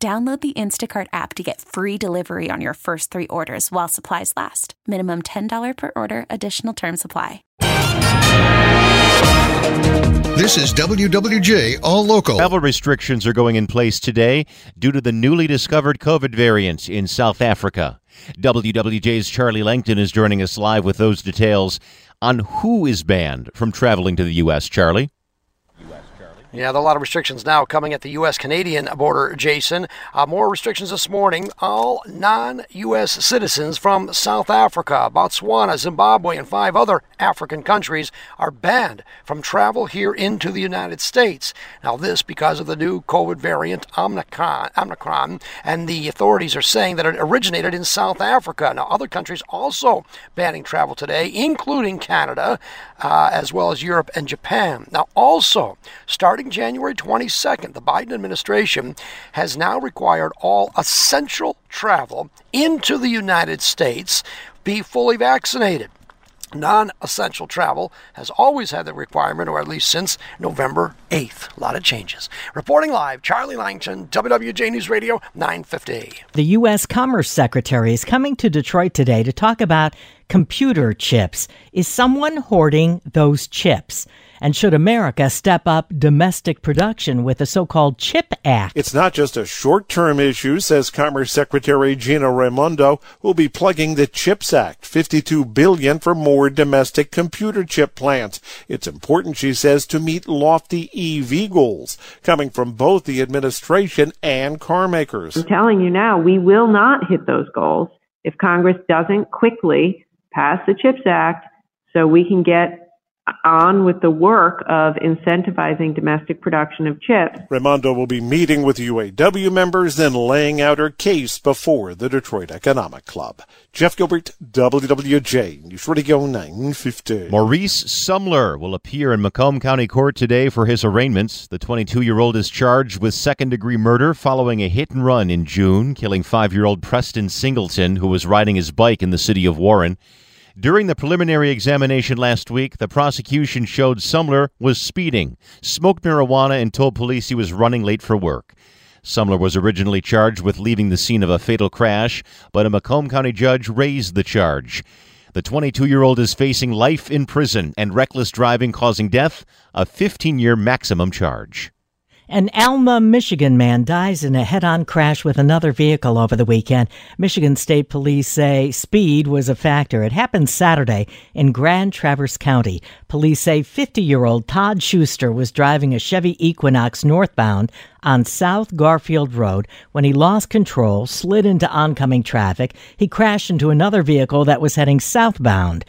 Download the Instacart app to get free delivery on your first three orders while supplies last. Minimum $10 per order, additional term supply. This is WWJ All Local. Travel restrictions are going in place today due to the newly discovered COVID variant in South Africa. WWJ's Charlie Langton is joining us live with those details on who is banned from traveling to the U.S. Charlie. Yeah, there are a lot of restrictions now coming at the U.S. Canadian border, Jason. Uh, more restrictions this morning. All non U.S. citizens from South Africa, Botswana, Zimbabwe, and five other African countries are banned from travel here into the United States. Now, this because of the new COVID variant, Omicron, Omicron and the authorities are saying that it originated in South Africa. Now, other countries also banning travel today, including Canada, uh, as well as Europe and Japan. Now, also, starting starting January 22nd, the Biden administration has now required all essential travel into the United States be fully vaccinated. Non essential travel has always had the requirement, or at least since November 8th. A lot of changes. Reporting live, Charlie Langton, WWJ News Radio, 950. The U.S. Commerce Secretary is coming to Detroit today to talk about computer chips. Is someone hoarding those chips? And should America step up domestic production with the so-called CHIP Act? It's not just a short-term issue, says Commerce Secretary Gina Raimondo, who'll be plugging the CHIPS Act, 52 billion for more domestic computer chip plants. It's important, she says, to meet lofty EV goals coming from both the administration and car makers. I'm telling you now, we will not hit those goals if Congress doesn't quickly pass the CHIPS Act so we can get on with the work of incentivizing domestic production of chips. Raimondo will be meeting with UAW members, then laying out her case before the Detroit Economic Club. Jeff Gilbert, WWJ, News Radio 950. Maurice Sumler will appear in Macomb County Court today for his arraignments. The 22 year old is charged with second degree murder following a hit and run in June, killing five year old Preston Singleton, who was riding his bike in the city of Warren. During the preliminary examination last week, the prosecution showed Sumler was speeding, smoked marijuana, and told police he was running late for work. Sumler was originally charged with leaving the scene of a fatal crash, but a Macomb County judge raised the charge. The 22 year old is facing life in prison and reckless driving causing death, a 15 year maximum charge. An Alma, Michigan man dies in a head on crash with another vehicle over the weekend. Michigan State Police say speed was a factor. It happened Saturday in Grand Traverse County. Police say 50 year old Todd Schuster was driving a Chevy Equinox northbound on South Garfield Road when he lost control, slid into oncoming traffic. He crashed into another vehicle that was heading southbound.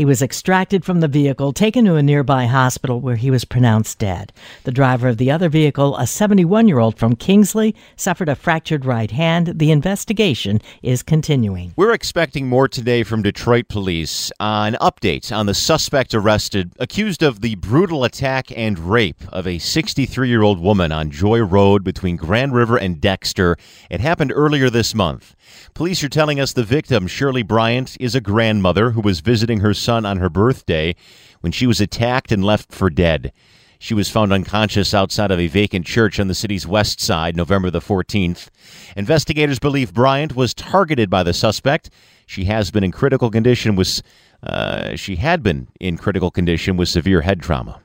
He was extracted from the vehicle, taken to a nearby hospital where he was pronounced dead. The driver of the other vehicle, a 71 year old from Kingsley, suffered a fractured right hand. The investigation is continuing. We're expecting more today from Detroit police on updates on the suspect arrested, accused of the brutal attack and rape of a 63 year old woman on Joy Road between Grand River and Dexter. It happened earlier this month. Police are telling us the victim, Shirley Bryant, is a grandmother who was visiting her son on her birthday when she was attacked and left for dead. She was found unconscious outside of a vacant church on the city's west side November the 14th. Investigators believe Bryant was targeted by the suspect. She has been in critical condition with uh, she had been in critical condition with severe head trauma.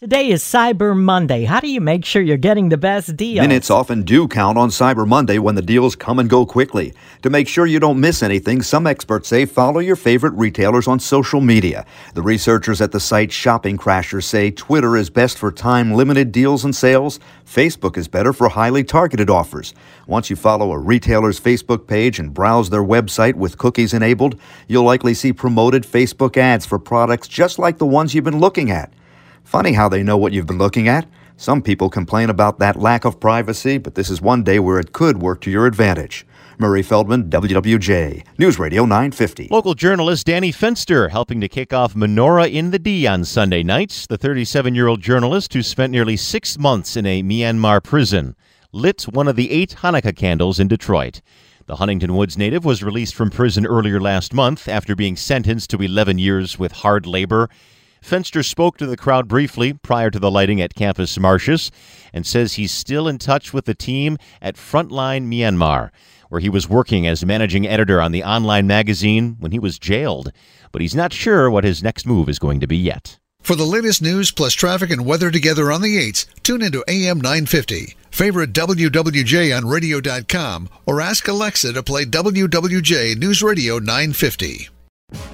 Today is Cyber Monday. How do you make sure you're getting the best deal? Minutes often do count on Cyber Monday when the deals come and go quickly. To make sure you don't miss anything, some experts say follow your favorite retailers on social media. The researchers at the site Shopping Crashers say Twitter is best for time limited deals and sales. Facebook is better for highly targeted offers. Once you follow a retailer's Facebook page and browse their website with cookies enabled, you'll likely see promoted Facebook ads for products just like the ones you've been looking at. Funny how they know what you've been looking at. Some people complain about that lack of privacy, but this is one day where it could work to your advantage. Murray Feldman, WWJ, News Radio 950. Local journalist Danny Fenster helping to kick off Menorah in the D on Sunday nights. The 37 year old journalist who spent nearly six months in a Myanmar prison lit one of the eight Hanukkah candles in Detroit. The Huntington Woods native was released from prison earlier last month after being sentenced to 11 years with hard labor. Fenster spoke to the crowd briefly prior to the lighting at Campus Martius and says he's still in touch with the team at Frontline Myanmar, where he was working as managing editor on the online magazine when he was jailed. But he's not sure what his next move is going to be yet. For the latest news plus traffic and weather together on the 8s, tune into AM 950. Favorite WWJ on radio.com or ask Alexa to play WWJ News Radio 950.